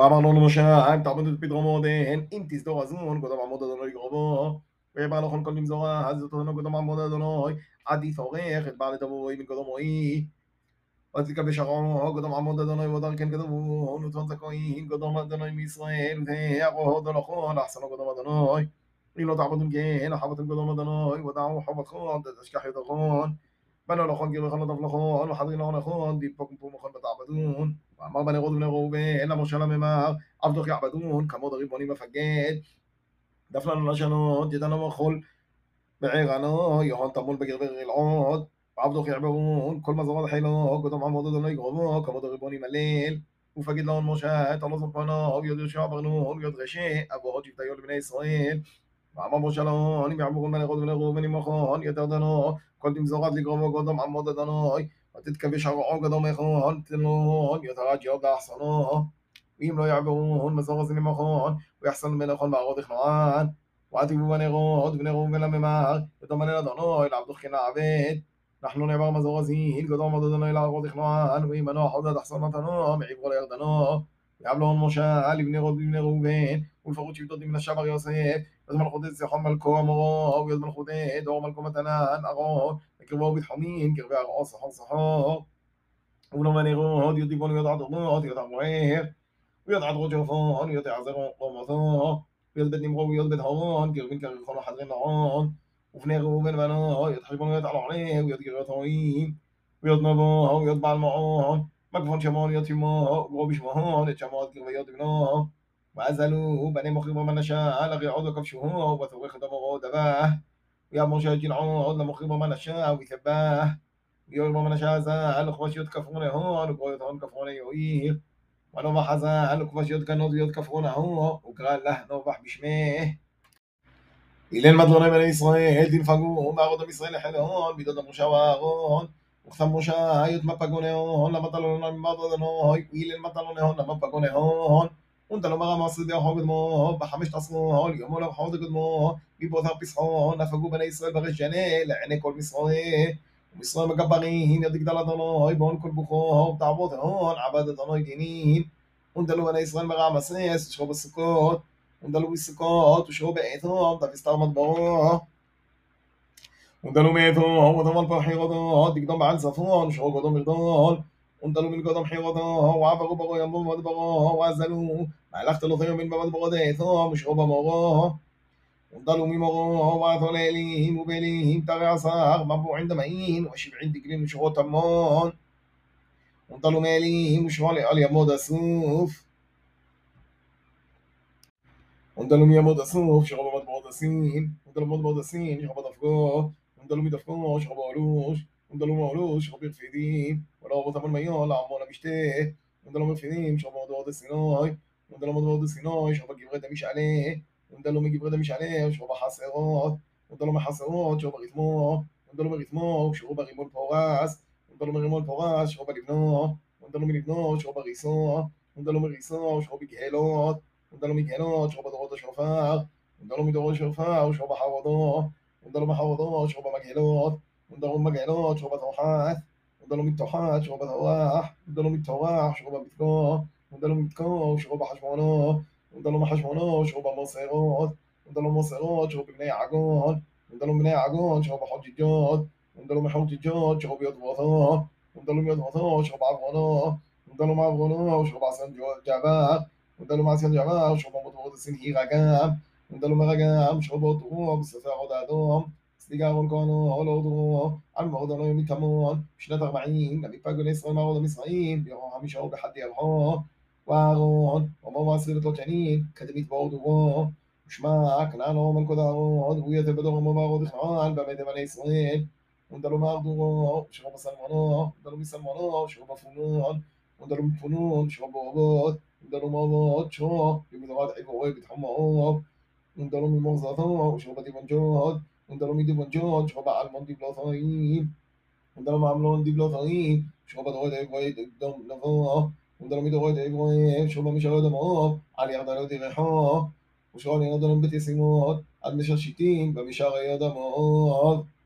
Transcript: Pamanonochan, Talmud Pidromode, and Intis Dorazun, Godamoda Donoy, Rebalon Colimzoa, has the Godamoda Donoy, Adi Thore, Balado, even Godomoi, Patrick Bisharon, Godamoda Donoy, Wodarkin Godomu, Nutonzacoin, Godomadonoi Misrael, Hodolokon, Asano Godomadonoi, Rilo Tabadum Gain, Habatum Godomadonoi, without Hobacon, the Skahidon, Banalokon, Gilakonov, Hadrinonakon, Deep Pokum Pumokan, but Abadun. אמר בנרות ובני ראובן, אין שלום למשה אף דוח יעבדון, כמוד הריבוני מפגד, דף לנו לשנות, ידענו מחול, בערנו, יהון תמול בגרבר אלעוד, דוח יעברון, כל מזורת חילוק, ותם עמוד אדונו יגרמו, כמוד הריבוני מלל, ופגד לאון משה, תרלוז אוב יוד יהושע ברנון, יוד רשע, אבוהות שבטיו לבני ישראל. ואמר בו שלום, אם יעברו מלאכות ולראובן עמכון, יותר דנו, כל תמזורת לגרמו, קודם עמוד אדוני. ותתכבש הרעו ממך, יתרג'י עוד אחסנו, ואם לא יעברו, מזור הזנים אחרון, ויחסן מלאכון בערות הכנוען, ועתיבו בנרות, בני ראובן לממר, ותאמר אל אדונו, אל עבדוך כנעבד, אנחנו נעבר מזור הזין, גדול מדודנו אל הערות הכנוען, וימנוע חודד אחסון מתנו, מעברו לירדנו, ויבלון משה לבני רות לבני ראובן ולפרות שבטות מן השבר יוסף ואז מלכות את זכון מלכו אמורו ויאז מלכות את אור מלכו מתנן ארון וקרבו בתחומין קרבי ארעו סחור סחור ולא מנרות יודיבון ויודעת רות יודעת מוער ויודעת רות שרפון ויודעת עזר רמותו ויוד בית נמרו ויוד בית הורון קרבין קרחון וחדרי נעון ובני ראובן בנו יודעת חשבון ויודעת על עורי ויוד גרעות הורים ויוד נבו ויוד בעל מעון مجموع شمان يطيما وبش مهون الشمات كغيات بنا وعزلوا بني مخيب من نشاء لغي عود كبشه وثوي خدم غودباه ويا مرشا جنعود لمخيب من نشاء ويثباه ويوم من نشاء زال خبش يتكفون هون وقويت هون كفون يويه ونوبح زال خبش يتكنود ويتكفون هون وقال له نوبح بشميه הלל מדרוני בני ישראל, תנפגו, מערוד עם ישראל החל הון, מידות המושב הארון, Uxamusha, Ayut Mapagoneon, la Matalon, Matadonoy, Quil, Mataloneon, la Mapagoneon, وانت لو مغا مصر دي حوض مو بحمش تصمو اليوم لو حوض قد مو بيبوثا بيصحو نفقو بني اسرائيل بغجاني لعيني كل مصري ومصري مقبرين يدك دل ضنوي بون كل بخو بتعبوث هون عباد ضنوي دينين وانت لو بني اسرائيل مغا مصر يشرب السكوت وانت لو بالسكوت وشرب عيثهم ده في استعمد بروه undanum evon wadam al pahirodon digdom ba'al zafon shrogodom irdon undanum min godom hirodon wa'avaru baro yambo mod baro wa'azalu מהלכת לו היום מן בבד ברודתו משרו במורו ונדלו ממורו ועתו לאלים ובאלים תרי עשר מבו עין דמאין ושבעים דגלים משרו תמון ונדלו מאלים ושרו על ימוד הסוף ונדלו מימוד הסוף שרו במד ברודסין ונדלו במד ברודסין שרו בדפגו دلومي دفكوش خبالوش ودلوم اولوش خبير فيدين ولا ابو ثمن ميول عمونا مشته ودلوم فيدين شبو دود سيناي דלו دود سيناي شبو جبرت مش عليه דלו מגברי דמשנה, שרבו חסרות, דלו מחסרות, שרבו ריתמו, דלו מריתמו, שרבו ברימון פורס, דלו מרימון פורס, שרבו לבנו, דלו מלבנו, שרבו בריסו, דלו מריסו, שרבו בגאלות, דלו מגאלות, שרבו דורות השופר, דלו מדורות השופר, שרבו בחרודו, undaluma xawadoma shubaba geelood undaluma geelood shubad waxaas undalumito xaa shubad waax undalumito waax shuba midkoo undalumidkoo shuba xashmoonoo undaluma xashmoonoo shuba mooseerood undaluma mooseerood shuba binay cagoon undalum binay cagoon shuba xojijood undaluma xojijood shuba yod wootoo undalum yod wootoo shuba cabwoonoo undaluma cabwoonoo shuba casan jabaad undaluma casan jabaad shuba mudwood sin hiiqagaab ודלו מרגעם שחובו תרום, ספר עוד אדום, סליגה ארון כהנו, עול עוד רום, על מרוד אלוהים מתמון, בשנת ארבעים, נביא פגו לישראל מרוד המצרים, ירום המשעו בחדי ארחו, ואהרון, רמו מעשרי בתלות שני, קדמית באור דורו, ושמע, כנען אור מלכות אהרון, הוא יתב בדור רמו בארוד יכנען, במדם עלי ישראל, ודלו מארדורו, שרום בסלמונו, ודלו מסלמונו, שרום בפונון, ודלו מפונון, שרום באורות, ודלו מאורות, שרום, ובדורת עבורי בתחום האור, Indalomi Mozatosh, Robativonjot, Indalomi Divonjot, Shoba Almon Diblotoim, Indalom Amlon Diblotoim, Shoba Doret Egway Dom Navo, Indalomi Doret Egway, Shoba Misharo Domo, על ירדנו דרכו, ושרון ירדנו בתסימות, עד משרשיתים במשערי אדמות.